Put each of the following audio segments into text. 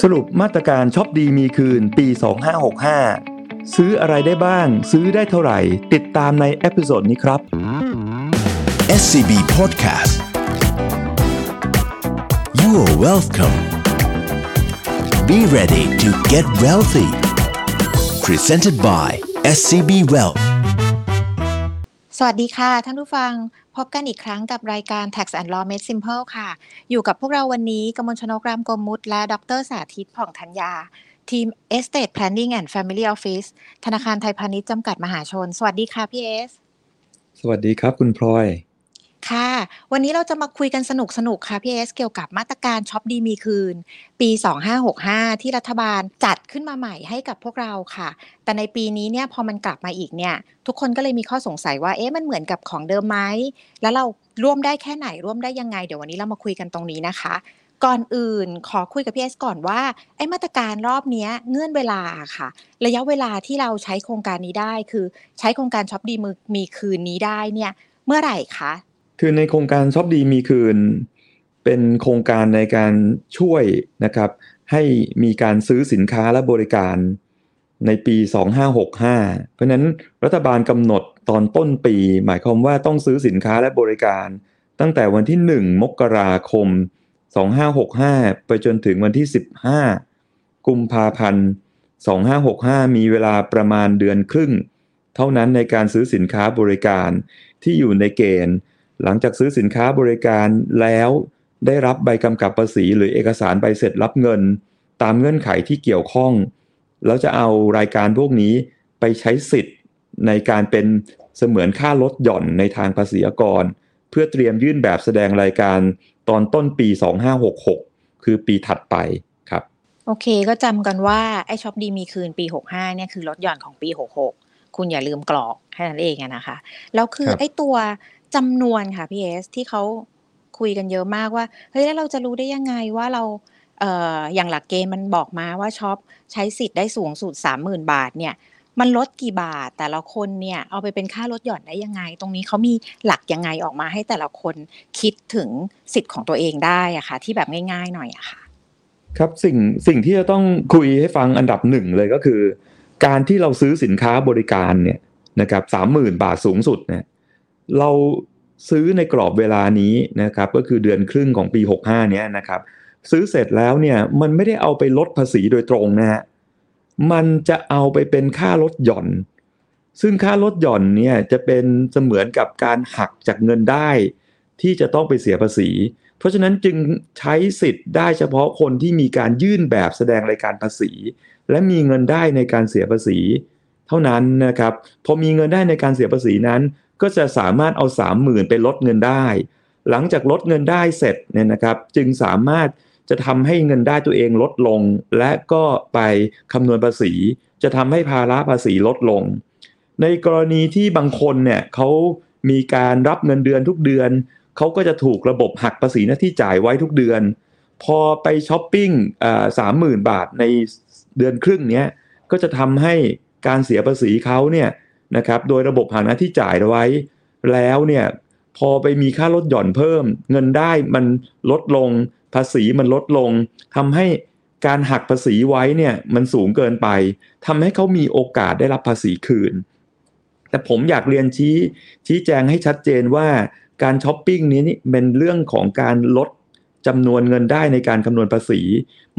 สรุปมาตรการช็อปดีมีคืนปี 2565 ซื้ออะไรได้บ้าง ซื้อได้เท่าไหร่ ติดตามใน episode นี้ครับ SCB Podcast You are welcome Be ready to get wealthy Presented by SCB Wealth สวัสดีค่ะ ท่านผู้ฟัง พบกันอีกครั้งกับรายการ Tax and Law Made Simple ค่ะ อยู่กับพวกเราวันนี้กมลชนกรามกมมุตและดรสาธิตผ่องธัญญา ทีม Estate Planning and Family Office ธนาคารไทยพาณิชย์จำกัดมหาชน สวัสดีค่ะพี่เอส สวัสดีครับคุณพลอย ค่ะ วันนี้เราจะมาคุยกันสนุกสนุกค่ะพี่เอสเกี่ยวกับมาตรการช็อปดีมีคืน ปี 2565 ที่รัฐบาลจัดขึ้นมาใหม่ให้กับพวกเราค่ะ แต่ในปีนี้เนี่ยพอมันกลับมาอีกเนี่ย ทุกคนก็เลยมีข้อสงสัยว่าเอ๊ะมันเหมือนกับของเดิมไหมแล้วเราร่วมได้แค่ไหนร่วมได้ยังไง เดี๋ยววันนี้เรามาคุยกันตรงนี้นะคะ ก่อนอื่นขอคุยกับพี่เอสก่อนว่าไอ้มาตรการรอบนี้เงื่อนเวลาค่ะ ระยะเวลาที่เราใช้โครงการนี้ได้ คือใช้โครงการช็อปดีมือมีคืนนี้ได้เนี่ยเมื่อไหร่คะ คือในโครงการชอปดีมีคืน เป็นโครงการในการช่วยนะครับ ให้มีการซื้อสินค้าและบริการในปี 2565 เพราะฉะนั้นรัฐบาลกำหนดตอนต้นปี หมายความว่าต้องซื้อสินค้าและบริการ ตั้งแต่วันที่ 1 มกราคม 2565 ไปจนถึงวันที่ 15 กุมภาพันธ์ 2565 มีเวลาประมาณเดือนครึ่ง เท่านั้นในการซื้อสินค้าบริการที่อยู่ในเกณฑ์ หลังจากซื้อสินค้าบริการแล้วได้รับใบกำกับภาษีหรือเอกสารใบเสร็จรับเงิน ตามเงื่อนไขที่เกี่ยวข้อง แล้วจะเอารายการพวกนี้ไปใช้สิทธิ์ในการเป็นเสมือนค่าลดหย่อนในทางภาษีอากร เพื่อเตรียมยื่นแบบแสดงรายการตอนต้นปี 2566 คือปีถัดไปครับ โอเคก็จำกันว่า ไอ้ช็อปดีมีคืนปี 65เนี่ยคือลดหย่อนของปี 66 คุณอย่าลืมกรอกแค่นั้นเองอะนะคะ แล้วคือครับไอ้ตัว จำนวนค่ะพี่เอสที่เขาคุยกันเยอะมากว่าเฮ้ยแล้วเราจะรู้ได้ยังไงว่าเราเอ่ออย่างหลักเกณฑ์มันบอกมาว่าช็อปใช้สิทธิ์ได้สูงสุด30,000บาทเนี่ย มันลดกี่บาทแต่ละคนเนี่ยเอาไปเป็นค่าลดหย่อนได้ยังไง ตรงนี้เขามีหลักยังไงออกมาให้แต่ละคนคิดถึงสิทธิ์ของตัวเองได้อะค่ะ ที่แบบง่าย ๆ หน่อยอะค่ะ ครับสิ่งสิ่งที่จะต้องคุยให้ฟังอันดับหนึ่งเลยก็คือ การที่เราซื้อสินค้าบริการเนี่ยนะครับสามหมื่นบาทสูงสุดเนี่ย เราซื้อในกรอบเวลานี้นะครับก็คือเดือนครึ่งของปี 65เนี้ยนะครับ ซื้อเสร็จแล้วเนี่ยมันไม่ได้เอาไปลดภาษีโดยตรงนะฮะมันจะเอาไปเป็นค่าลดหย่อน ซึ่งค่าลดหย่อนเนี่ยจะเป็นเสมือนกับการหักจากเงินได้ ที่จะต้องไปเสียภาษี เพราะฉะนั้นจึงใช้สิทธิ์ได้เฉพาะคนที่มีการยื่นแบบแสดงรายการภาษี และมีเงินได้ในการเสียภาษี เท่านั้นนะครับพอมีเงินได้ในการเสียภาษีนั้น ก็จะสามารถเอา 30,000 ไปลดเงินได้ หลังจากลดเงินได้เสร็จเนี่ยนะครับ จึงสามารถจะทำให้เงินได้ตัวเองลดลง และก็ไปคำนวณภาษี จะทำให้ภาระภาษีลดลง ในกรณีที่บางคนเนี่ยเขามีการรับเงินเดือนทุกเดือน เขาก็จะถูกระบบหักภาษีหน้าที่จ่ายไว้ทุกเดือน พอไปช้อปปิ้งสามหมื่นบาทในเดือนครึ่งเนี้ยก็จะทำให้การเสียภาษีเขาเนี่ย นะครับโดยระบบหักหน้าที่จ่ายไว้แล้วเนี่ยพอไปมีค่าลดหย่อนเพิ่ม เงินได้มันลดลง ภาษีมันลดลงทำให้การหักภาษีไว้เนี่ยมันสูงเกินไปทำให้เขามีโอกาสได้รับภาษีคืน แต่ผมอยากเรียนชี้ชี้แจงให้ชัดเจนว่าการช้อปปิ้งนี้นี่เป็นเรื่องของการลดจำนวนเงินได้ในการคำนวณภาษี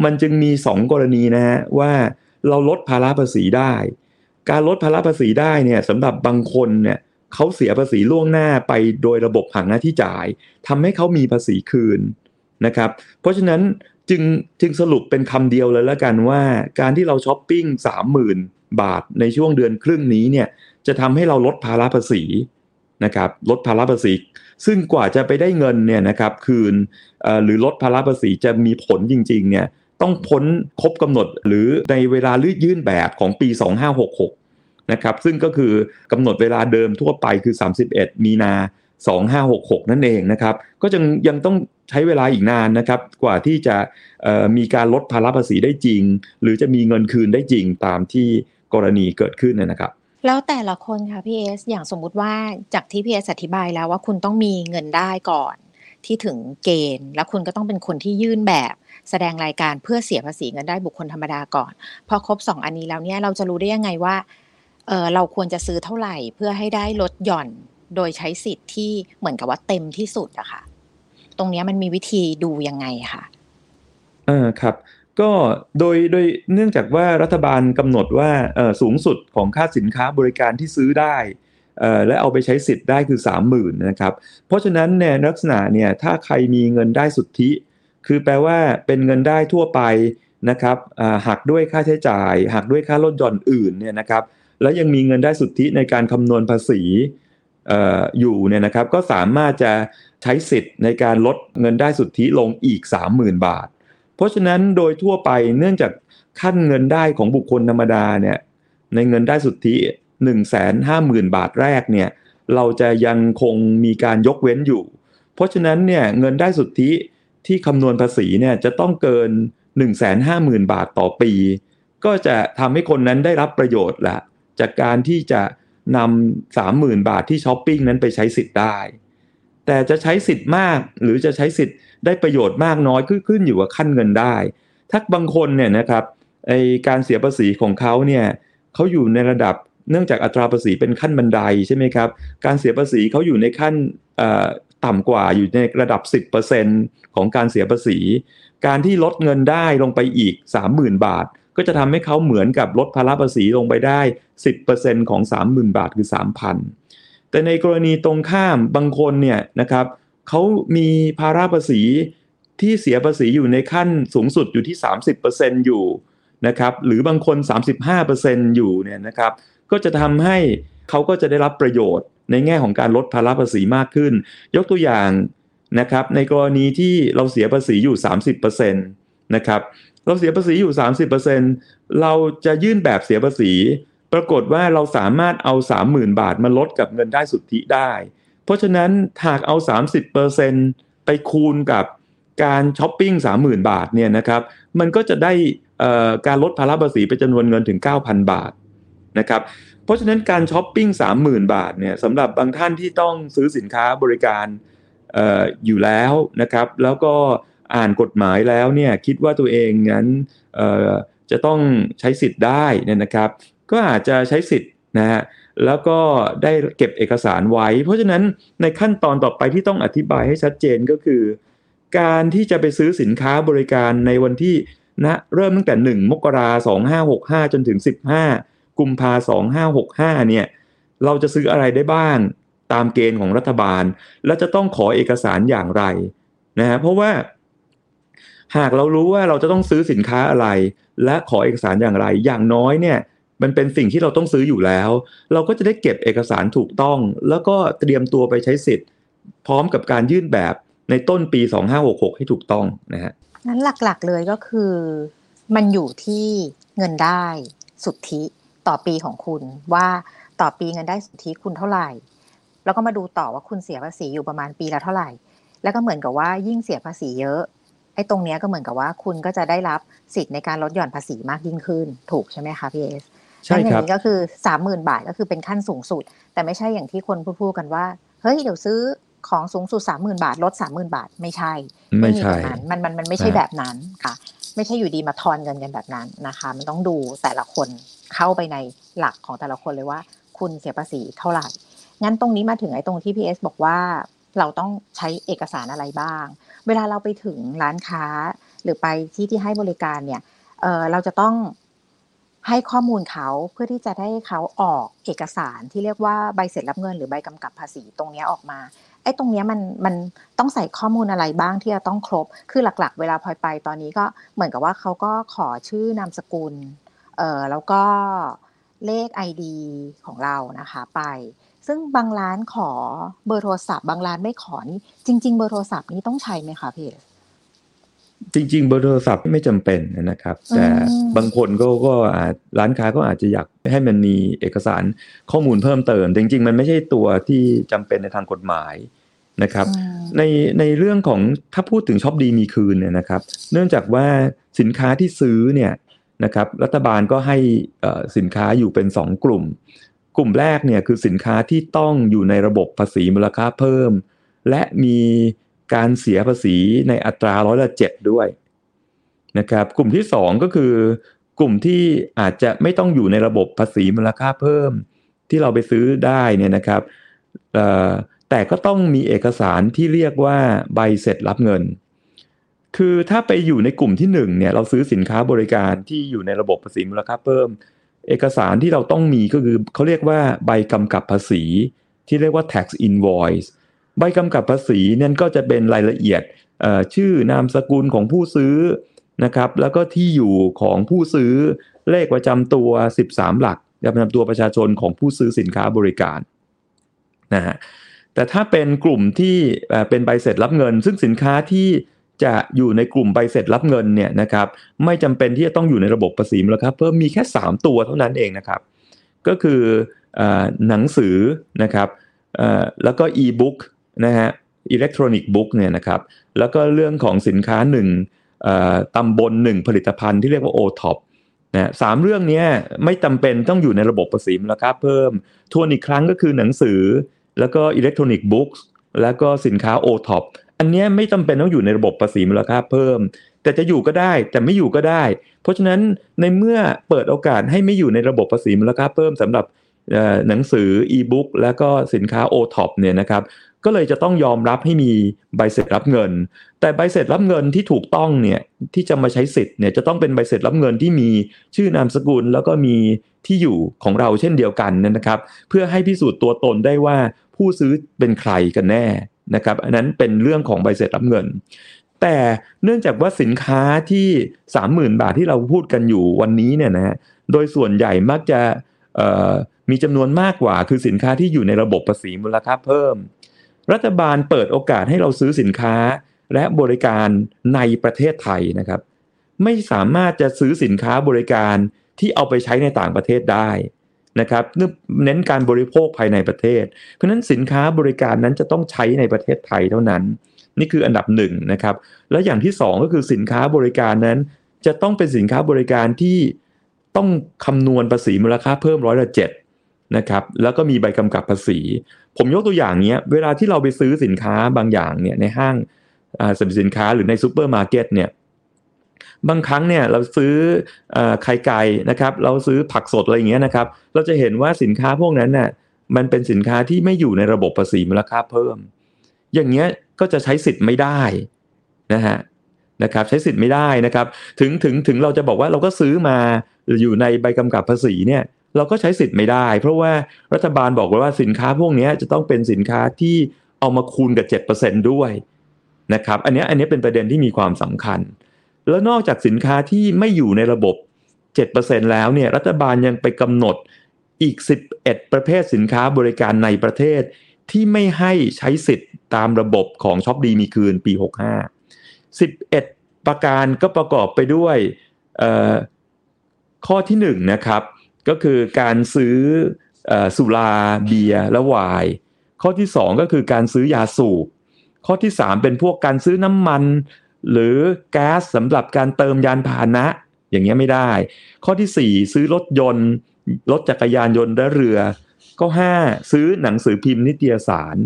มันจึงมี 2 กรณีนะฮะว่าเราลดภาระภาษีได้ การลดภาระภาษีได้เนี่ยสำหรับบางคนเนี่ยเขาเสียภาษีล่วงหน้าไปโดยระบบหักหน้าที่จ่ายทำให้เขามีภาษีคืนนะครับ เพราะฉะนั้นจึงจึงสรุปเป็นคำเดียวเลยแล้วกันว่า การที่เราช้อปปิ้ง30,000 บาทในช่วงเดือนครึ่งนี้เนี่ยจะทำให้เราลดภาระภาษีนะครับลดภาระภาษี ซึ่งกว่าจะไปได้เงินเนี่ยนะครับคืนหรือลดภาระภาษีจะมีผลจริงๆเนี่ย ต้องพ้นครบกำหนดหรือในเวลาลืดยื่นแบบของปี 2566 นะครับซึ่งก็คือกำหนดเวลาเดิมทั่วไปคือ 31 มีนา 2566 นั่นเองนะครับก็ยังยังต้องใช้เวลาอีกนานนะครับกว่าที่จะมีการลดภาระภาษีได้จริง หรือจะมีเงินคืนได้จริงตามที่กรณีเกิดขึ้นนยนะครับแล้วแต่ละคนค่ะพี่เอสอย่างสมมุติว่าจากที่พี่เอสอธิบายแล้วว่าคุณต้องมีเงินได้ก่อน ที่ถึงเกณฑ์ แล้วคุณก็ต้องเป็นคนที่ยื่นแบบแสดงรายการเพื่อเสียภาษีเงินได้บุคคลธรรมดาก่อน พอครบสองอันนี้แล้วเนี่ยเราจะรู้ได้ยังไงว่าเเราควรจะซื้อเท่าไหร่เพื่อให้ได้ลดหย่อนโดยใช้สิทธิ์ที่เหมือนกับว่าเต็มที่สุดอะค่ะ ตรงนี้มันมีวิธีดูยังไงคะเอ่าครับก็โดยโดยเนื่องจากว่ารัฐบาลกำหนดว่าสูงสุดของค่าสินค้าบริการที่ซื้อได้ และเอาไปใช้สิทธิ์ได้คือ 30,000นะครับเพราะฉะนั้นเนี่ยลักษณะเนี่ยถ้าใครมีเงินได้สุทธิ คือแปลว่าเป็นเงินได้ทั่วไปนะครับหักด้วยค่าใช้จ่าย หักด้วยค่าลดหย่อนอื่นเนี่ยนะครับแล้วยังมีเงินได้สุทธิในการคำนวณภาษีเอ่ออยู่เนี่ยนะครับก็สามารถจะใช้สิทธิ์ในการลดเงินได้สุทธิลงอีก 30,000 บาท เพราะฉะนั้นโดยทั่วไปเนื่องจากขั้นเงินได้ของบุคคลธรรมดาเนี่ยในเงินได้สุทธิ 1 5 0 0 0 0 บาทแรกเนี่ยเราจะยังคงมีการยกเว้นอยู่ เพราะฉะนั้นเนี่ยเงินได้สุทธิที่คำนวณภาษีเนี่ยจะต้องเกิน 150,000 บาทต่อปี ก็จะทำให้คนนั้นได้รับประโยชน์ละจากการที่จะนำา30,000บาทที่ช้อปปิ้งนั้นไปใช้สิทธิ์ได้ แต่จะใช้สิทธิ์มากหรือจะใช้สิทธิ์ได้ประโยชน์มากน้อยขึ้นอยู่กับขั้นเงินได้ ถ้าบางคนเนี่ยนะครับไอการเสียภาษีของเขาเนี่ยเขาอยู่ในระดับ เนื่องจากอัตราภาษีเป็นขั้นบันไดใช่ไหมครับ การเสียภาษีเขาอยู่ในขั้นต่ำกว่าอยู่ในระดับ 10%ของการเสียภาษี การที่ลดเงินได้ลงไปอีก 30,000 บาท ก็จะทำให้เขาเหมือนกับลดภาระภาษีลงไปได้ 10%ของ 30,000 บาทคือ 3,000 แต่ในกรณีตรงข้ามบางคนเนี่ยนะครับเขามีภาระภาษีที่เสียภาษีอยู่ในขั้นสูงสุดอยู่ที่ 30%อยู่นะครับหรือบางคน 35%อยู่เนี่ยนะครับ ก็จะทำให้เขาก็จะได้รับประโยชน์ ในแง่ของการลดภาระภาษีมากขึ้น ยกตัวอย่างนะครับในกรณีที่เราเสียภาษีอยู่ 30%นะครับเราเสียภาษีอยู่ 30%เราจะยื่นแบบเสียภาษี ปรากฏว่าเราสามารถเอา 30,000 บาทมาลดกับเงินได้สุทธิได้ เพราะฉะนั้นหากเอา 30%ไปคูณกับการช้อปปิ้ง 30,000 บาทเนี่ยนะครับมันก็จะได้การลดภาระภาษีไปจำนวนเงินถึง 9,000 บาท นะครับเพราะฉะนั้นการช้อปปิ้ง30,000 บาทเนี่ยสำหรับบางท่านที่ต้องซื้อสินค้าบริการอออยู่แล้วนะครับ แล้วก็อ่านกฎหมายแล้วเนี่ยคิดว่าตัวเองนั้นจะต้องใช้สิทธิ์ได้นี่นะครับ ก็อาจจะใช้สิทธิ์นะฮะแล้วก็ได้เก็บเอกสารไว้ เพราะฉะนั้นในขั้นตอนต่อไปที่ต้องอธิบายให้ชัดเจนก็คือ การที่จะไปซื้อสินค้าบริการในวันที่นะเริ่มตั้งแต่ 1 มกราสองห้าหกห้าจนถึง 15 กุมภาสองห้าหกห้าเนี่ยเราจะซื้ออะไรได้บ้างตามเกณฑ์ของรัฐบาล แล้วจะต้องขอเอกสารอย่างไรนะฮะเพราะว่าหากเรารู้ว่าเราจะต้องซื้อสินค้าอะไร และขอเอกสารอย่างไร อย่างน้อยเนี่ยมันเป็นสิ่งที่เราต้องซื้ออยู่แล้ว เราก็จะได้เก็บเอกสารถูกต้อง แล้วก็เตรียมตัวไปใช้สิทธิ์ พร้อมกับการยื่นแบบในต้นปี 2566 ให้ถูกต้องนะฮะนั้นหลักๆเลยก็คือ มันอยู่ที่เงินได้สุทธิ ต่อปีของคุณว่าต่อปีเงินได้สุทธิคุณเท่าไหร่ แล้วก็มาดูต่อว่าคุณเสียภาษีอยู่ประมาณปีละเท่าไหร่ แล้วก็เหมือนกับว่ายิ่งเสียภาษีเยอะไอ้ตรงเนี้ยก็เหมือนกับว่าคุณก็จะได้รับสิทธิ์ในการลดหย่อนภาษีมากยิ่งขึ้น ถูกใช่ไหมคะพี่เอสใช่ครับก็คือสามหมื่นบาทก็คือเป็นขั้นสูงสุด แต่ไม่ใช่อย่างที่คนพูดกันว่าเฮ้ยเดี๋ยวซื้อของสูงสุดสามหมื่นบาทลดสามหมื่นบาทไม่ใช่ไม่ใช่มันมันมันไม่ใช่แบบนั้นค่ะ ไม่ใช่อยู่ดีมาทอนเงินกันแบบนั้นนะคะ มันต้องดูแต่ละคน เข้าไปในหลักของแต่ละคนเลยว่า คุณเสียภาษีเท่าไหร่ งั้นตรงนี้มาถึงไอ้ตรงที่พีเอสบอกว่าเราต้องใช้เอกสารอะไรบ้าง เวลาเราไปถึงร้านค้า หรือไปที่ที่ให้บริการเนี่ยเเราจะต้องให้ข้อมูลเขาเพื่อที่จะได้เขาออกเอกสารที่เรียกว่าใบเสร็จรับเงินหรือใบกำกับภาษีตรงนี้ออกมาไอ้ตรงนี้มันมันต้องใส่ข้อมูลอะไรบ้างที่จะต้องครบ คือหลักๆ เวลาพลอยไปตอนนี้ก็เหมือนกับว่าเขาก็ขอชื่อนามสกุล เอ่อแล้วก็เลข ID ของเรานะคะไป ซึ่งบางร้านขอเบอร์โทรศัพท์ บางร้านไม่ขอนี่จริง ๆ เบอร์โทรศัพท์นี้ต้องใช้ไหมคะพี่จริง ๆ เบอร์โทรศัพท์ไม่จำเป็นนะครับ แต่บางคนก็ก็อาจร้านค้าก็อาจจะอยากให้มันมีเอกสารข้อมูลเพิ่มเติม จริง ๆ มันไม่ใช่ตัวที่จำเป็นในทางกฎหมายนะครับ ในในเรื่องของถ้าพูดถึงช็อปดีมีคืนเนี่ยนะครับ เนื่องจากว่าสินค้าที่ซื้อเนี่ย นะครับรัฐบาลก็ให้สินค้าอยู่เป็น 2 กลุ่ม กลุ่มแรกเนี่ยคือสินค้าที่ต้องอยู่ในระบบภาษีมูลค่าเพิ่ม และมีการเสียภาษีในอัตราร้อยละเจ็ดด้วยนะครับกลุ่มที่สองก็คือกลุ่มที่อาจจะไม่ต้องอยู่ในระบบภาษีมูลค่าเพิ่ม ที่เราไปซื้อได้เนี่ยนะครับแต่ก็ต้องมีเอกสารที่เรียกว่าใบเสร็จรับเงิน คือถ้าไปอยู่ในกลุ่มที่หนึ่งเนี่ยเราซื้อสินค้าบริการที่อยู่ในระบบภาษีมูลค่าเพิ่ม เอกสารที่เราต้องมีก็คือเขาเรียกว่าใบกำกับภาษี ที่เรียกว่า tax invoice ใบกำกับภาษีนั่นก็จะเป็นรายละเอียดชื่อนามสกุลของผู้ซื้อนะครับแล้วก็ที่อยู่ของผู้ซื้อเลขประจำตัว 13 หลักประจำตัวประชาชนของผู้ซื้อสินค้าบริการนะฮะแต่ถ้าเป็นกลุ่มที่เป็นใบเสร็จรับเงิน ซึ่งสินค้าที่ จะอยู่ในกลุ่มใบเสร็จรับเงินเนี่ยนะครับไม่จำเป็นที่จะต้องอยู่ในระบบภาษีมูลค่าเพิ่มมีแค่ 3 ตัวเท่านั้นเองนะครับ ก็คืออหนังสือนะครับแล้วก็อีบุ๊กนะฮะ electronic book เนี่ยนะครับแล้วก็เรื่องของสินค้าหนึ่งตำบลหนึ่งผลิตภัณฑ์ที่เรียกว่า o t o p นะสามเรื่องนี้ไม่จำเป็นต้องอยู่ในระบบภาษีมูลค่าเพิ่ม ทวนอีกครั้งก็คือหนังสือ แล้วก็ electronic book แล้วก็สินค้า o t o p อันนี้ไม่จำเป็นต้องอยู่ในระบบภาษีมูลค่าเพิ่ม แต่จะอยู่ก็ได้แต่ไม่อยู่ก็ได้ เพราะฉะนั้นในเมื่อเปิดโอกาสให้ไม่อยู่ในระบบภาษีมูลค่าเพิ่มสำหรับหนังสืออีบุ๊กแล้วก็สินค้า o t o p เนี่ยนะครับก็เลยจะต้องยอมรับให้มีใบเสร็จรับเงิน แต่ใบเสร็จรับเงินที่ถูกต้องเนี่ยที่จะมาใช้สิทธิ์เนี่ยจะต้องเป็นใบเสร็จรับเงินที่มีชื่อนามสกุล แล้วก็มีที่อยู่ของเราเช่นเดียวกันนะครับ เพื่อให้พิสูจน์ตัวตนได้ว่าผู้ซื้อเป็นใครกันแน่ นะครับอันนั้นเป็นเรื่องของใบเสร็จรับเงิน แต่เนื่องจากว่าสินค้าที่ 30,000 บาทที่เราพูดกันอยู่วันนี้เนี่ยนะฮะโดยส่วนใหญ่มักจะมีจำนวนมากกว่า คือสินค้าที่อยู่ในระบบภาษีมูลค่าเพิ่ม รัฐบาลเปิดโอกาสให้เราซื้อสินค้าและบริการในประเทศไทยนะครับ ไม่สามารถจะซื้อสินค้าบริการที่เอาไปใช้ในต่างประเทศได้ นะครับเน้นการบริโภคภายในประเทศ เพราะนั้นสินค้าบริการนั้นจะต้องใช้ในประเทศไทยเท่านั้น นี่คืออันดับหนึ่งนะครับแล้วอย่างที่สองก็คือสินค้าบริการนั้น จะต้องเป็นสินค้าบริการที่ต้องคำนวณภาษีมูลค่าเพิ่มร้อยละเจ็ดนะครับแล้วก็มีใบกำกับภาษี ผมยกตัวอย่างเนี้ยเวลาที่เราไปซื้อสินค้าบางอย่างเนี่ยในห้างสรรพสินค้าหรือในซูเปอร์มาร์เก็ตเนี่ย บางครั้งเนี่ยเราซื้อไข่ไก่นะครับเราซื้อผักสดอะไรอย่างเงี้ยนะครับเราจะเห็นว่าสินค้าพวกนั้นน่ะมันเป็นสินค้าที่ไม่อยู่ในระบบภาษีมูลค่าเพิ่ม อย่างเงี้ยก็จะใช้สิทธิ์ไม่ได้นะฮะนะครับใช้สิทธิ์ไม่ได้นะครับ ถึงถึงถึงเราจะบอกว่าเราก็ซื้อมาอยู่ในใบกำกับภาษีเนี่ยเราก็ใช้สิทธิ์ไม่ได้ เพราะว่ารัฐบาลบอกว่าสินค้าพวกนี้จะต้องเป็นสินค้าที่เอามาคูณกับ 7%ด้วยนะครับอันนี้อันนี้เป็นประเด็นที่มีความสำคัญ แล้วนอกจากสินค้าที่ไม่อยู่ในระบบ 7%แล้วเนี่ยรัฐบาลยังไปกำหนดอีก 11 ประเภทสินค้าบริการในประเทศ ที่ไม่ให้ใช้สิทธิ์ตามระบบของช็อปดีมีคืนปี 65 11 ประการก็ประกอบไปด้วยข้อที่1นนะครับ ก็คือการซื้อสุราเบียร์และวายข้อที่ 2 ก็คือการซื้อยาสูบข้อที่ 3 เป็นพวกการซื้อน้ำมัน หรือแก๊สสำหรับการเติมยานพาหนะ อย่างเงี้ยไม่ได้ ข้อที่ 4 ซื้อรถยนต์รถจักรยานยนต์และเรือ ข้อ 5 ซื้อหนังสือพิมพ์นิตยสาร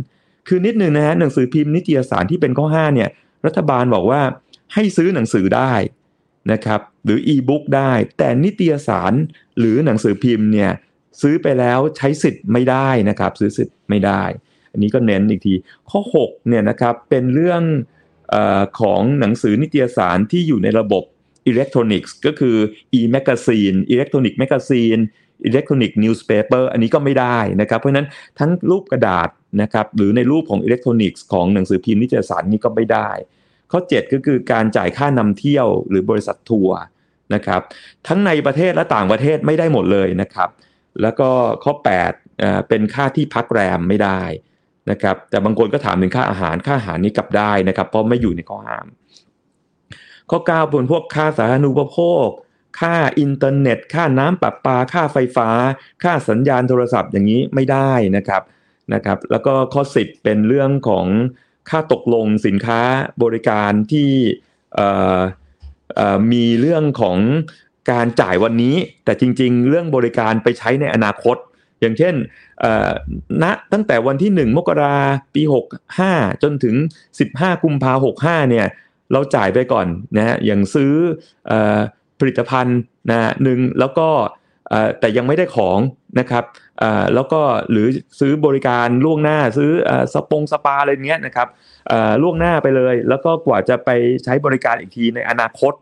คือนิดนึงนะฮะหนังสือพิมพ์นิตยสารที่เป็นข้อ 5 เนี่ยรัฐบาลบอกว่าให้ซื้อหนังสือได้นะครับหรืออีบุ๊กได้ แต่นิตยสารหรือหนังสือพิมพ์เนี่ยซื้อไปแล้วใช้สิทธิ์ไม่ได้นะครับ ซื้อสิทธิ์ไม่ได้ อันนี้ก็เน้นอีกที ข้อ6เนี่ยนะครับเป็นเรื่อง ของหนังสือนิตยสารที่อยู่ในระบบอิเล็กทรอนิกส์ก็คือ e-magazine electronic magazine electronic newspaper อันนี้ก็ไม่ได้นะครับ เพราะฉะนั้นทั้งรูปกระดาษนะครับหรือในรูปของอิเล็กทรอนิกส์ของหนังสือพิมพ์นิตยสารนี้ก็ไม่ได้ ข้อ 7 ก็คือการจ่ายค่านำเที่ยวหรือบริษัททัวร์นะครับทั้งในประเทศและต่างประเทศไม่ได้หมดเลยนะครับ แล้วก็ข้อ8เป็นค่าที่พักแรมไม่ได้ นะครับแต่บางคนก็ถามถึงค่าอาหารค่าอาหารนี้กลับได้นะครับเพราะไม่อยู่ในข้อห้าม ข้อ9เป็นพวกค่าสาธารณูปโภค ค่าอินเทอร์เน็ต ค่าน้ำประปา ค่าไฟฟ้า ค่าสัญญาณโทรศัพท์อย่างนี้ไม่ได้นะครับนะครับแล้วก็ข้อ 10 เป็นเรื่องของค่าตกลงสินค้าบริการที่มีเรื่องของการจ่ายวันนี้ แต่จริง ๆ เรื่องบริการไปใช้ในอนาคต อย่างเช่นณตั้งแต่วันที่ 1 มกราปี 65 จนถึง 15 กุมภาหก5เนี่ย เราจ่ายไปก่อนนะฮะอย่างซื้อผลิตภัณฑ์นะหนึ่งแล้วก็แต่ยังไม่ได้ของนะครับแล้วก็หรือซื้อบริการล่วงหน้าซื้อสปงสปาอะไรเงี้ยนะครับล่วงหน้าไปเลย แล้วก็กว่าจะไปใช้บริการอีกทีในอนาคต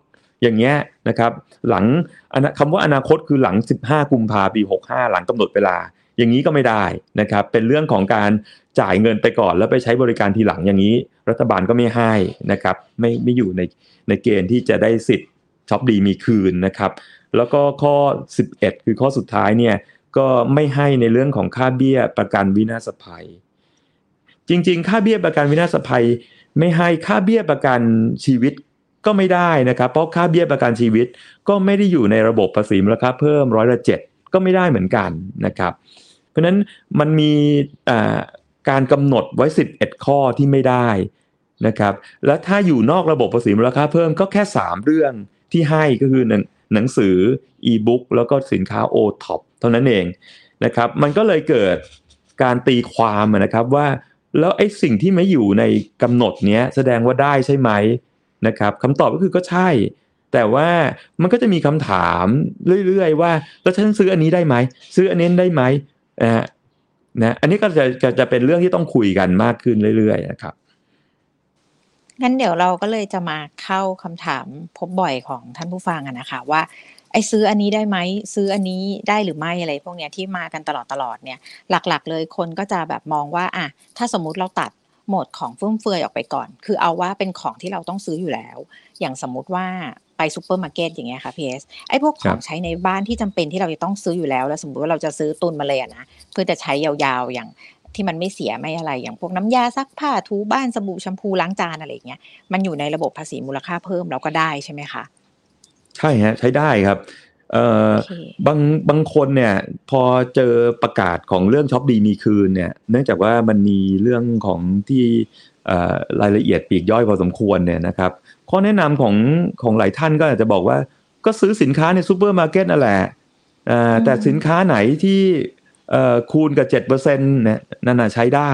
อย่างเงี้ยนะครับหลังคำว่าอนาคตคือหลัง 15 กุมภาปี 65 หลังกำหนดเวลา อย่างนี้ก็ไม่ได้นะครับเป็นเรื่องของการจ่ายเงินไปก่อนแล้วไปใช้บริการทีหลังอย่างนี้ รัฐบาลก็ไม่ให้นะครับไม่ไม่อยู่ในในเกณฑ์ที่จะได้สิทธิ์ช็อปดีมีคืนนะครับแล้วก็ข้อ 11 คือข้อสุดท้ายเนี่ยก็ไม่ให้ในเรื่องของค่าเบี้ยประกันวินาศภัย จริง ๆ ค่าเบี้ยประกันวินาศภัย ไม่ให้ค่าเบี้ยประกันชีวิต ก็ไม่ได้นะครับ เพราะค่าเบี้ยประกันชีวิต ก็ไม่ได้อยู่ในระบบภาษีมูลค่าเพิ่มร้อยละเจ็ดก็ไม่ได้เหมือนกันนะครับ เพราะฉะนั้นมันมีการกำหนดไว้ 11 ข้อที่ไม่ได้นะครับ แล้วถ้าอยู่นอกระบบภาษีมูลค่าเพิ่มก็แค่ 3 เรื่องที่ให้ก็คือหน,หนังสืออีบุ๊กแล้วก็สินค้าโอท็อปเท่านั้นเองนะครับ มันก็เลยเกิดการตีความนะครับว่า แล้วไอ้สิ่งที่ไม่อยู่ในกำหนดเนี้ยแสดงว่าได้ใช่ไหม นะครับคำตอบก็คือก็ใช่ แต่ว่ามันก็จะมีคำถามเรื่อยๆว่าแล้วฉันซื้ออันนี้ได้ไหมซื้ออันนี้ได้ไหมนะนะอันนี้ก็จะจะจะเป็นเรื่องที่ต้องคุยกันมากขึ้นเรื่อยๆนะครับงั้นเดี๋ยวเราก็เลยจะมาเข้าคำถามพบบ่อยของท่านผู้ฟังอะนะคะว่าไอ้ซื้ออันนี้ได้ไหมซื้ออันนี้ได้หรือไม่อะไรพวกเนี้ยที่มากันตลอดตลอดเนี่ยหลักๆ เลยคนก็จะแบบมองว่าอะถ้าสมมุติเราตัด หมวดของฟุ่มเฟือยออกไปก่อน คือเอาว่าเป็นของที่เราต้องซื้ออยู่แล้ว อย่างสมมุติว่าไปซูเปอร์มาร์เก็ตอย่างเงี้ยค่ะพี่เอสไอ้พวกของใช้ในบ้านที่จำเป็นที่เราจะต้องซื้ออยู่แล้ว แล้วสมมติว่าเราจะซื้อตุนมาเลยนะเพื่อจะใช้ยาวๆอย่างที่มันไม่เสียไม่อะไรอย่างพวกน้ำยาซักผ้าถูบ้านสบู่แชมพูล้างจานอะไรเงี้ยมันอยู่ในระบบภาษีมูลค่าเพิ่มเราก็ได้ใช่ไหมคะใช่ฮะใช้ได้ครับ เอ่อบางบางคนเนี่ย พอเจอประกาศของเรื่องช็อปดีมีคืนเนี่ย เนื่องจากว่ามันมีเรื่องของที่รายละเอียดปลีกย่อยพอสมควรเนี่ยนะครับ ข้อแนะนำของของหลายท่านก็อาจจะบอกว่าก็ซื้อสินค้าในซูเปอร์มาร์เก็ตนั่นแหละแต่สินค้าไหนที่คูณกับ7%เนี่ยนั่นใช้ได้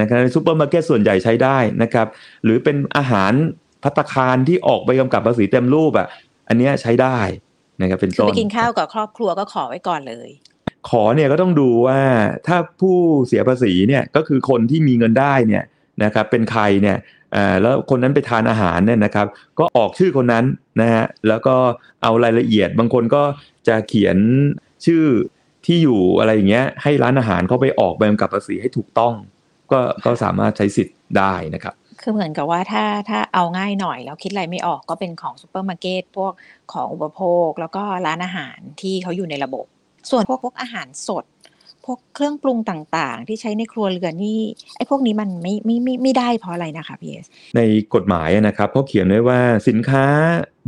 นะครับในซูเปอร์มาร์เก็ตส่วนใหญ่ใช้ได้นะครับ หรือเป็นอาหารภัตตาคารที่ออกใบกำกับภาษีเต็มรูปอะอันนี้ใช้ได้ นะครับเป็นต้นไปกินข้าวกับครอบครัวก็ขอไว้ก่อนเลย ขอเนี่ยก็ต้องดูว่าถ้าผู้เสียภาษีเนี่ยก็คือคนที่มีเงินได้เนี่ยนะครับเป็นใครเนี่ยแล้วคนนั้นไปทานอาหารเนี่ยนะครับ ก็ออกชื่อคนนั้นนะฮะแล้วก็เอารายละเอียด บางคนก็จะเขียนชื่อที่อยู่อะไรอย่างเงี้ยให้ร้านอาหารเขาไปออกใบกำกับภาษีให้ถูกต้อง ก็ก็สามารถใช้สิทธิ์ได้นะครับ คือเหมือนกับว่าถ้าถ้าเอาง่ายหน่อยแล้วคิดอะไรไม่ออกก็เป็นของซูเปอร์มาร์เก็ตพวกของอุปโภค แล้วก็ร้านอาหารที่เขาอยู่ในระบบ ส่วนพวกพวกอาหารสด พวกเครื่องปรุงต่างๆ ที่ใช้ในครัวเรือนนี่ไอ้พวกนี้มันไม่ไม่ไม่ไม่ได้เพราะอะไรนะคะพี่เอสในกฎหมายนะครับเขาเขียนไว้ว่าสินค้า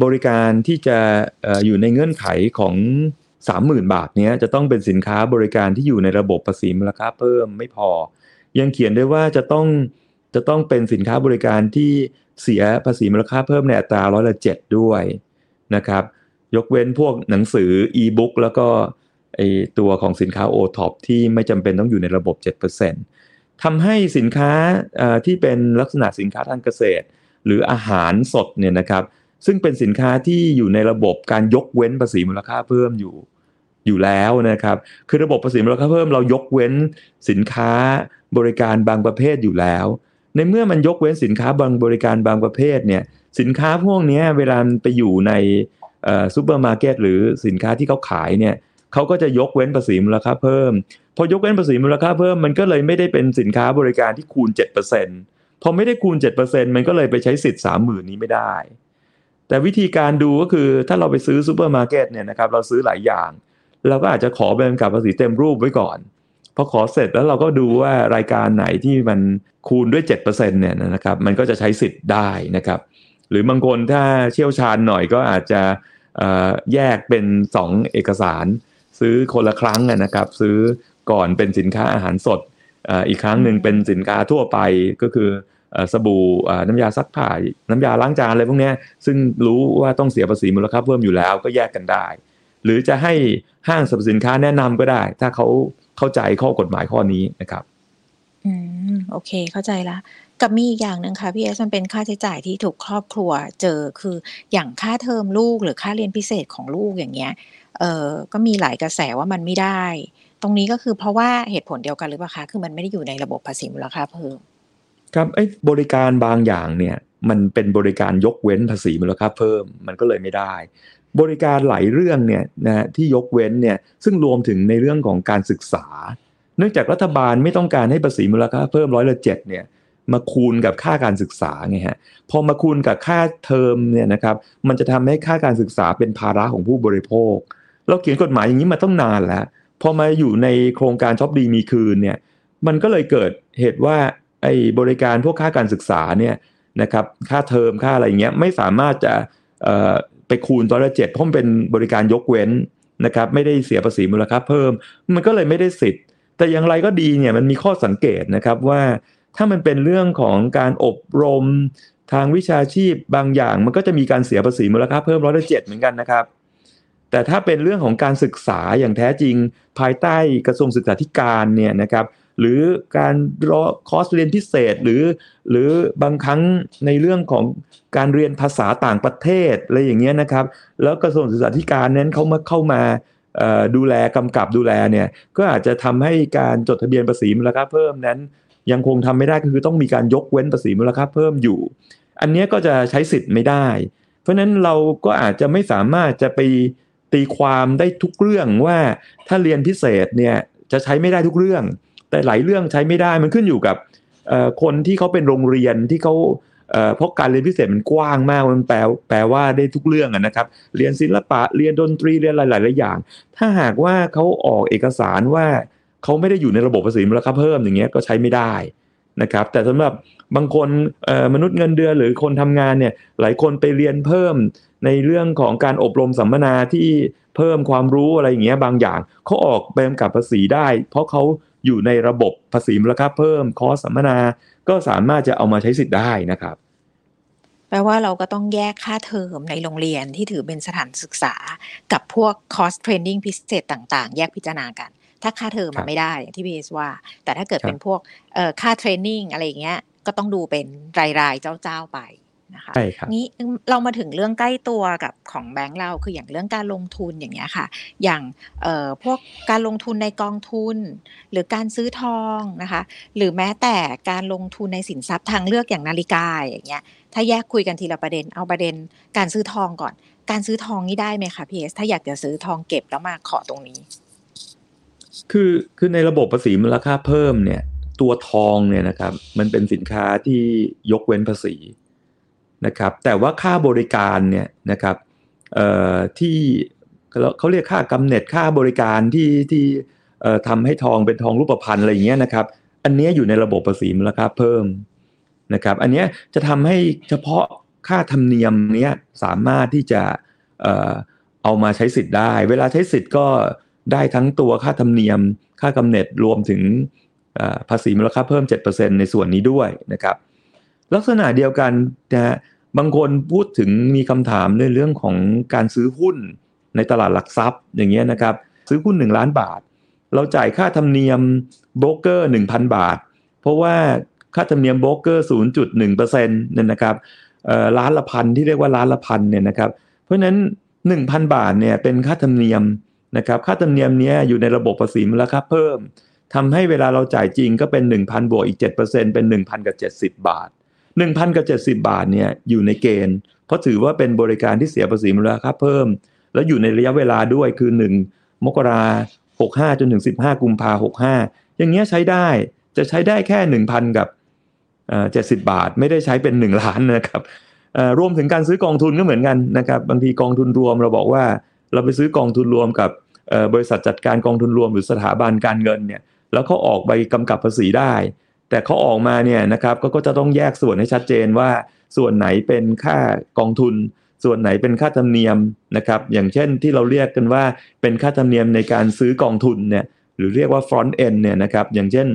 บริการที่จะอยู่ในเงื่อนไขของสามหมื่นบาทเนี้ยจะต้องเป็นสินค้าบริการที่อยู่ในระบบภาษีมูลค่าเพิ่มไม่พอ ยังเขียนไว้ว่าจะต้อง จะต้องเป็นสินค้าบริการที่เสียภาษีมูลค่าเพิ่มในอัตราร้อยละเจ็ดด้วยนะครับ ยกเว้นพวกหนังสืออีบุ๊กแล้วก็ไอตัวของสินค้าโอท็อปที่ไม่จำเป็นต้องอยู่ในระบบ 7%ทำให้สินค้าที่เป็นลักษณะสินค้าทางเกษตร หรืออาหารสดเนี่ยนะครับ ซึ่งเป็นสินค้าที่อยู่ในระบบการยกเว้นภาษีมูลค่าเพิ่มอยู่อยู่แล้วนะครับ คือระบบภาษีมูลค่าเพิ่มเรายกเว้นสินค้าบริการบางประเภทอยู่แล้ว ในเมื่อมันยกเว้นสินค้าบางบริการบางประเภทเนี่ยสินค้าพวกนี้เวลาไปอยู่ในซูเปอร์มาร์เก็ตหรือสินค้าที่เขาขายเนี่ยเขาก็จะยกเว้นภาษีมูลค่าเพิ่ม พอยกเว้นภาษีมูลค่าเพิ่มมันก็เลยไม่ได้เป็นสินค้าบริการที่คูณ 7%พอไม่ได้คูณ 7%มันก็เลยไปใช้สิทธิ์ 30,000 นี้ไม่ได้ แต่วิธีการดูก็คือถ้าเราไปซื้อซูเปอร์มาร์เก็ตเนี่ยนะครับเราซื้อหลายอย่าง เราก็อาจจะขอใบกำกับภาษีเต็มรูปไว้ก่อน พอขอเสร็จแล้วเราก็ดูว่ารายการไหนที่มันคูณด้วย7%เนี่ยนะครับ มันก็จะใช้สิทธิ์ได้นะครับ หรือบางคนถ้าเชี่ยวชาญหน่อยก็อาจจะแยกเป็น 2 เอกสาร ซื้อคนละครั้งนะครับ ซื้อก่อนเป็นสินค้าอาหารสดอีกครั้งหนึ่งเป็นสินค้าทั่วไปก็คือสบู่น้ำยาซักผ้าน้ำยาล้างจานอะไรพวกนี้ซึ่งรู้ว่าต้องเสียภาษีมูลค่าเพิ่มอยู่แล้วก็แยกกันได้ หรือจะให้ห้างสรรพสินค้าแนะนำก็ได้ ถ้าเขา เข้าใจข้อกฎหมายข้อนี้นะครับ อืมโอเค เข้าใจละกับมีอีกอย่างหนึ่งค่ะพี่เอสมันเป็นค่าใช้จ่ายที่ถูกครอบครัวเจอคืออย่างค่าเทอมลูกหรือค่าเรียนพิเศษของลูกอย่างเงี้ย เออก็มีหลายกระแสว่ามันไม่ได้ ตรงนี้ก็คือเพราะว่าเหตุผลเดียวกันหรือเปล่าคะคือมันไม่ได้อยู่ในระบบภาษีมูลค่าเพิ่มครับไอ้บริการบางอย่างเนี่ย มันเป็นบริการยกเว้นภาษีมูลค่าเพิ่ม มันก็เลยไม่ได้ บริการหลายเรื่องเนี่ยนะที่ยกเว้นเนี่ยซึ่งรวมถึงในเรื่องของการศึกษา เนื่องจากรัฐบาลไม่ต้องการให้ภาษีมูลค่าเพิ่มร้อยละเจ็ดเนี่ยมาคูณกับค่าการศึกษาไงฮะพอมาคูณกับค่าเทอมเนี่ยนะครับมันจะทำให้ค่าการศึกษาเป็นภาระของผู้บริโภค เราเขียนกฎหมายอย่างนี้มาต้องนานแล้วพอมาอยู่ในโครงการช็อปดีมีคืนเนี่ยมันก็เลยเกิดเหตุว่าไอ้บริการพวกค่าการศึกษาเนี่ยนะครับค่าเทอมค่าอะไรเงี้ยไม่สามารถจะ ไปคูณตัวละเจ็ดเพราะมันเป็นบริการยกเว้นนะครับ ไม่ได้เสียภาษีมูลค่าเพิ่ม มันก็เลยไม่ได้สิทธิ์ แต่อย่างไรก็ดีเนี่ยมันมีข้อสังเกตนะครับว่าถ้ามันเป็นเรื่องของการอบรมทางวิชาชีพบางอย่าง มันก็จะมีการเสียภาษีมูลค่าเพิ่มร้อยละเจ็ดเหมือนกันนะครับ แต่ถ้าเป็นเรื่องของการศึกษาอย่างแท้จริง ภายใต้กระทรวงศึกษาธิการเนี่ยนะครับ หรือการรอคอร์สเรียนพิเศษหรือ หรือบางครั้งในเรื่องของการเรียนภาษาต่างประเทศอะไรอย่างเงี้ยนะครับ แล้วกระทรวงศึกษาธิการนั้นเขามาเข้ามาดูแลกำกับดูแลเนี่ยก็อาจจะทำให้การจดทะเบียนภาษีมูลค่าเพิ่มนั้น ยังคงทำไม่ได้ก็คือต้องมีการยกเว้นภาษีมูลค่าเพิ่มอยู่ อันนี้ก็จะใช้สิทธิ์ไม่ได้ เพราะฉะนั้นเราก็อาจจะไม่สามารถจะไปตีความได้ทุกเรื่องว่าถ้าเรียนพิเศษเนี่ยจะใช้ไม่ได้ทุกเรื่อง แต่หลายเรื่องใช้ไม่ได้มันขึ้นอยู่กับคนที่เขาเป็นโรงเรียนที่เขาเพราะการเรียนพิเศษมันกว้างมากมันแปลแปลว่าได้ทุกเรื่องนะครับ เรียนศิลปะเรียนดนตรีเรียนหลายหลายอย่าง ถ้าหากว่าเขาออกเอกสารว่าเขาไม่ได้อยู่ในระบบภาษีมูลค่าเพิ่มอย่างเงี้ยก็ใช้ไม่ได้นะครับ แต่สำหรับบางคนมนุษย์เงินเดือนหรือคนทำงานเนี่ยหลายคนไปเรียนเพิ่มในเรื่องของการอบรมสัมมนาที่เพิ่มความรู้อะไรอย่างเงี้ยบางอย่างเขาออกใบกำกับภาษีได้ เพราะเขา อยู่ในระบบภาษีมูลค่าเพิ่มคอร์สสัมมนา ก็สามารถจะเอามาใช้สิทธิ์ได้นะครับ แปลว่าเราก็ต้องแยกค่าเทอมในโรงเรียนที่ถือเป็นสถานศึกษา กับพวกคอร์ส training พิเศษต่างๆ แยกพิจารณากัน ถ้าค่าเทอมครัมันบไม่ได้อย่างที่พี่เอสว่า แต่ถ้าเกิดครับเป็นพวกเอ่อค่าเทรนนิ่งอะไรอย่างเงี้ยก็ต้องดูเป็นรายๆเจ้าๆไป นะคะใช่ครับงี้เรามาถึงเรื่องใกล้ตัวกับของแบงก์เราคืออย่างเรื่องการลงทุนอย่างเงี้ยค่ะ อย่างเอ่อพวกการลงทุนในกองทุน หรือการซื้อทองนะคะ หรือแม้แต่การลงทุนในสินทรัพย์ทางเลือกอย่างนาฬิกาอย่างเงี้ยถ้าแยกคุยกันทีละประเด็นเอาประเด็นการซื้อทองก่อน การซื้อทองนี่ได้ไหมคะพีเอสถ้าอยากจะซื้อทองเก็บแล้วมาขอตรงนี้ คือคือในระบบภาษีมูลค่าเพิ่มเนี่ย ตัวทองเนี่ยนะครับ มันเป็นสินค้าที่ยกเว้นภาษี นะครับแต่ว่าค่าบริการเนี่ยนะครับที่เขาเรียกค่ากำเนิดค่าบริการที่ที่ทำให้ทองเป็นทองรูปพรรณอะไรอย่างเงี้ยนะครับ อันเนี้ยอยู่ในระบบภาษีมูลค่าเพิ่มนะครับ อันเนี้ยจะทำให้เฉพาะค่าธรรมเนียมเนี้ยสามารถที่จะเอามาใช้สิทธิ์ได้ เวลาใช้สิทธิ์ก็ได้ทั้งตัวค่าธรรมเนียม ค่ากำเนิดรวมถึงภาษีมูลค่าเพิ่ม 7%ในส่วนนี้ด้วยนะครับ ลักษณะเดียวกันนะฮะบางคนพูดถึงมีคำถามในเรื่องของการซื้อหุ้นในตลาดหลักทรัพย์อย่างเงี้ยนะครับ ซื้อหุ้น 1 ล้านบาท เราจ่ายค่าธรรมเนียมโบรกเกอร์1,000 บาท เพราะว่าค่าธรรมเนียมโบรกเกอร์ 0.1%เนี่ยนะครับล้านละพันที่เรียกว่าล้านละพันเนี่ยนะครับ เพราะฉะนั้น 1,000 บาทเนี่ยเป็นค่าธรรมเนียมนะครับค่าธรรมเนียมนี้อยู่ในระบบภาษีมูลค่าเพิ่มทำให้เวลาเราจ่ายจริงก็เป็น 1,000 บวกอีก 7%เป็น 1,000 กับ 70 บาท 1,000กับ70บาทเนี่ยอยู่ในเกณฑ์ เพราะถือว่าเป็นบริการที่เสียภาษีมูลค่าเพิ่ม แล้วอยู่ในระยะเวลาด้วยคือ1มกราหกห้าจนถึง15กุมภาหกห้าอย่างเงี้ยใช้ได้จะใช้ได้แค่1,000กับเจ็ดสิบบาท ไม่ได้ใช้เป็น1ล้านนะครับรวมถึงการซื้อกองทุนก็เหมือนกันนะครับบางทีกองทุนรวมเราบอกว่าเราไปซื้อกองทุนรวมกับบริษัทจัดการกองทุนรวมหรือสถาบันการเงินเนี่ยแล้วเขาออกใบกำกับภาษีได้ แต่เขาออกมาเนี่ยนะครับก็ก็จะต้องแยกส่วนให้ชัดเจนว่าส่วนไหนเป็นค่ากองทุน ส่วนไหนเป็นค่าธรรมเนียมนะครับอย่างเช่นที่เราเรียกกันว่าเป็นค่าธรรมเนียมในการซื้อกองทุนเนี่ยหรือเรียกว่า front end เนี่ยนะครับอย่างเช่น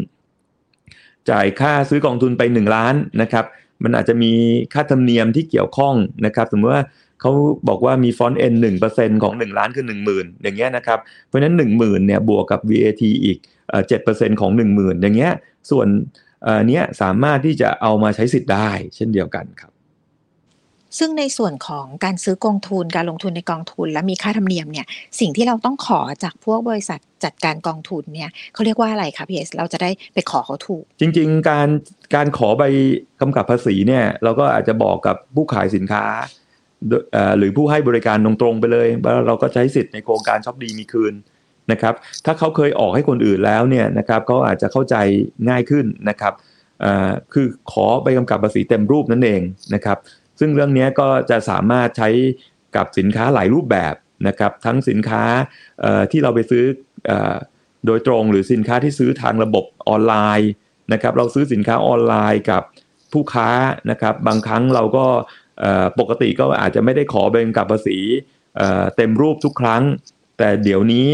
จ่ายค่าซื้อกองทุนไป 1 ล้านนะครับมันอาจจะมีค่าธรรมเนียมที่เกี่ยวข้องนะครับสมมติว่าเขาบอกว่ามีฟอนต์ N หนึ่งเปอร์เซ็นของหนึ่งล้านคือหนึ่งหมื่นอย่างเงี้ยนะครับเพราะฉะนั้นหนึ่งหมื่นเนี่ยบวกกับ VAT อีก เจ็ดเปอร์เซ็นของหนึ่งหมื่นอย่างเงี้ยส่วนเนี้ยสามารถที่จะเอามาใช้สิทธิ์ได้ เช่นเดียวกันครับ ซึ่งในส่วนของการซื้อกองทุนการลงทุนในกองทุนและมีค่าธรรมเนียมเนี่ยสิ่งที่เราต้องขอจากพวกบริษัทจัดการกองทุนเนี่ยเขาเรียกว่าอะไรคะพี่เอสเราจะได้ไปขอเขาถูก จริง ๆ การการขอใบกำกับภาษีเนี่ยเราก็อาจจะบอกกับผู้ขายสินค้าหรือผู้ให้บริการตรงๆไปเลยว่าเราก็ใช้สิทธิ์ในโครงการช็อปดีมีคืน นะครับถ้าเขาเคยออกให้คนอื่นแล้วเนี่ยนะครับเขาอาจจะเข้าใจง่ายขึ้นนะครับคือขอใบกำกับภาษีเต็มรูปนั่นเองนะครับซึ่งเรื่องนี้ก็จะสามารถใช้กับสินค้าหลายรูปแบบนะครับทั้งสินค้าที่เราไปซื้อโดยตรงหรือสินค้าที่ซื้อทางระบบออนไลน์นะครับเราซื้อสินค้าออนไลน์กับผู้ค้านะครับบางครั้งเราก็ปกติก็อาจจะไม่ได้ขอใบกำกับภาษีเต็มรูปทุกครั้ง แต่เดี๋ยวนี้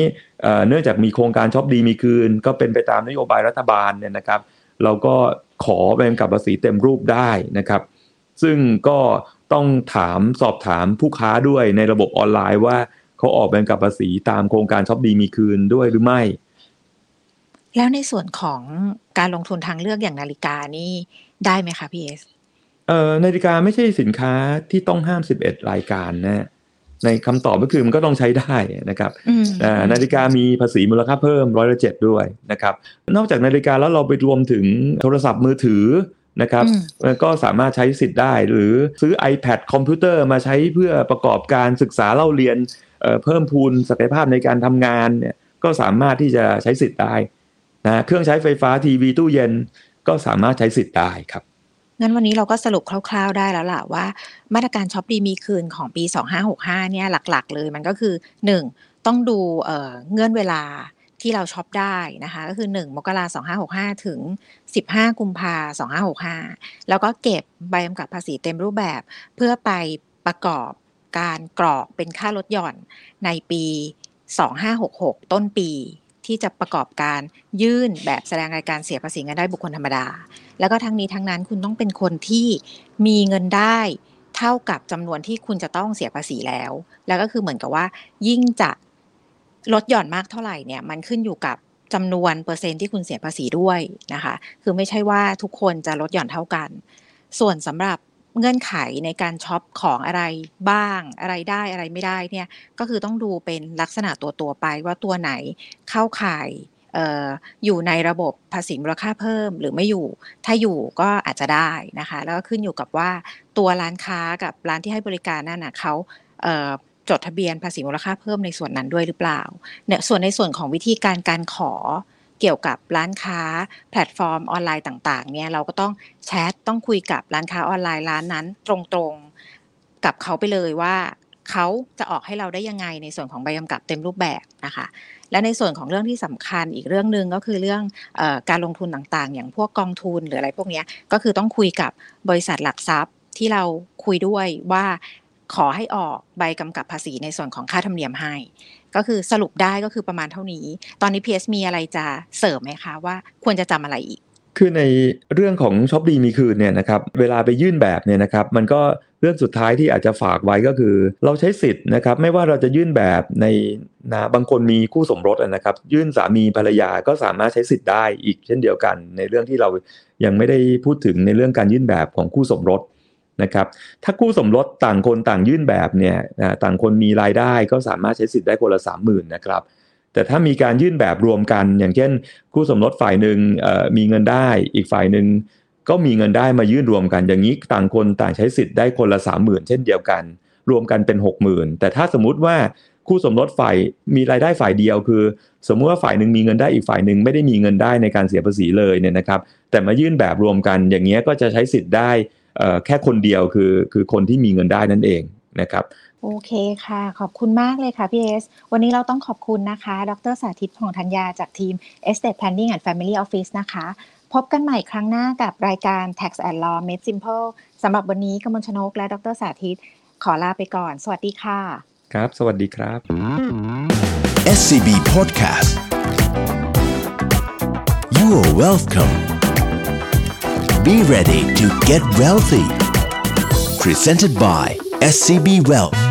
เนื่องจากมีโครงการช็อปดีมีคืน ก็เป็นไปตามนโยบายรัฐบาลเนี่ยนะครับ เราก็ขอใบกำกับภาษีเต็มรูปได้นะครับ ซึ่งก็ต้องถามสอบถามผู้ค้าด้วยในระบบออนไลน์ว่าเขาออกใบกำกับภาษีตามโครงการช็อปดีมีคืนด้วยหรือไม่ แล้วในส่วนของการลงทุนทางเลือกอย่างนาฬิกานี่ได้ไหมคะพี่เอสเอ่อนาฬิกาไม่ใช่สินค้าที่ต้องห้าม 11 รายการนะ ในคำตอบก็คือมันก็ต้องใช้ได้นะครับนาฬิกามีภาษีมูลค่าเพิ่มร้อยละเจ็ดด้วยนะครับ นอกจากนาฬิกาแล้วเราไปรวมถึงโทรศัพท์มือถือนะครับก็สามารถใช้สิทธิ์ได้ หรือซื้อ iPad คอมพิวเตอร์มาใช้เพื่อประกอบการศึกษาเล่าเรียนเพิ่มพูนศักยภาพในการทำงานเนี่ยก็สามารถที่จะใช้สิทธิ์ได้นะเครื่องใช้ไฟฟ้าทีวีตู้เย็นก็สามารถใช้สิทธิ์ได้ครับ งั้นวันนี้เราก็สรุปคร่าว ๆ ได้แล้วล่ะว่า มาตรการช็อปดีมีคืนของปี 2565 เนี่ยหลัก ๆ เลยมันก็คือ 1. ต้องดูเงื่อนเวลาที่เราช็อปได้นะคะก็คือ 1 มกราคม2565ถึง 15 กุมภา2565แล้วก็เก็บใบกำกับภาษีเต็มรูปแบบ เพื่อไปประกอบการกรอกเป็นค่าลดหย่อนในปี 2566 ต้นปี ที่จะประกอบการยื่นแบบแสดงรายการเสียภาษีเงินได้บุคคลธรรมดา แล้วก็ทั้งนี้ทั้งนั้นคุณต้องเป็นคนที่มีเงินได้เท่ากับจำนวนที่คุณจะต้องเสียภาษีแล้ว แล้วก็คือเหมือนกับว่า ยิ่งจะลดหย่อนมากเท่าไหร่เนี่ยมันขึ้นอยู่กับจำนวนเปอร์เซ็นที่คุณเสียภาษีด้วยนะคะ คือไม่ใช่ว่าทุกคนจะลดหย่อนเท่ากัน ส่วนสำหรับ เงื่อนไขในการช็อปของอะไรบ้างอะไรได้อะไรไม่ได้เนี่ยก็คือต้องดูเป็นลักษณะตัวตัวไปว่าตัวไหนเข้าข่ายอยู่ในระบบภาษีมูลค่าเพิ่มหรือไม่อยู่ ถ้าอยู่ก็อาจจะได้นะคะ แล้วก็ขึ้นอยู่กับว่าตัวร้านค้ากับร้านที่ให้บริการนั่นนะเขาจดทะเบียนภาษีมูลค่าเพิ่มในส่วนนั้นด้วยหรือเปล่าเนี่ยส่วนในส่วนของวิธีการการขอ เกี่ยวกับร้านค้าแพลตฟอร์มออนไลน์ต่างๆเนี่ยเราก็ต้องแชทต้องคุยกับร้านค้าออนไลน์ร้านนั้นตรงๆกับเขาไปเลยว่าเขาจะออกให้เราได้ยังไงในส่วนของใบกำกับเต็มรูปแบบนะคะ และในส่วนของเรื่องที่สำคัญอีกเรื่องหนึ่งก็คือเรื่องอการลงทุนต่างๆ อย่างพวกกองทุนหรืออะไรพวกนี้ก็คือต้องคุยกับบริษัทหลักทรัพย์ที่เราคุยด้วยว่า ขอให้ออกใบกำกับภาษีในส่วนของค่าธรรมเนียมให้ ก็คือสรุปได้ก็คือประมาณเท่านี้ ตอนนี้ PS มีอะไรจะเสริมไหมคะว่าควรจะจำอะไรอีก คือในเรื่องของช็อปดีมีคืนเนี่ยนะครับเวลาไปยื่นแบบเนี่ยนะครับมันก็เรื่องสุดท้ายที่อาจจะฝากไว้ก็คือ เราใช้สิทธิ์นะครับไม่ว่าเราจะยื่นแบบในนะบางคนมีคู่สมรสนะครับ ยื่นสามีภรรยาก็สามารถใช้สิทธิ์ได้อีกเช่นเดียวกัน ในเรื่องที่เรายังไม่ได้พูดถึงในเรื่องการยื่นแบบของคู่สมรส นะครับถ้าคู่สมรสต่างคนต่างยื่นแบบเนี่ยต่างคนมีรายได้ก็สามารถใช้สิทธิ์ได้คนละสามหมื่นนะครับแต่ถ้ามีการยื่นแบบรวมกัน อย่างเช่น คู่สมรสฝ่ายหนึ่งมีเงินได้อีกฝ่ายหนึ่งก็มีเงินได้มายื่นรวมกัน อย่างนี้ต่างคนต่างใช้สิทธิ์ได้คนละสามหมื่นเช่นเดียวกัน รวมกันเป็นหกหมื่นแต่ถ้าสมมุติว่าคู่สมรสฝ่ายมีรายได้ฝ่ายเดียวคือ สมมุติว่าฝ่ายหนึ่งมีเงินได้อีกฝ่ายหนึ่งไม่ได้มีเงินได้ในการเสียภาษีเลยเนี่ยนะครับ แต่มายื่นแบบรวมกันอย่างเงี้ยก็จะใช้สิทธิ์ได้ แค่คนเดียวคือคือคนที่มีเงินได้นั่นเองนะครับโอเคค่ะ ขอบคุณมากเลยค่ะพี่เอส วันนี้เราต้องขอบคุณนะคะ ดรสาธิตผ่องธัญญาจากทีม Estate Planning and Family Office นะคะ พบกันใหม่ครั้งหน้ากับรายการ Tax and Law Made Simple สำหรับวันนี้กมลชนกและดรสาธิต ขอลาไปก่อน สวัสดีค่ะ ครับ สวัสดีครับ SCB Podcast You are welcome Be ready to get wealthy. Presented by SCB Wealth.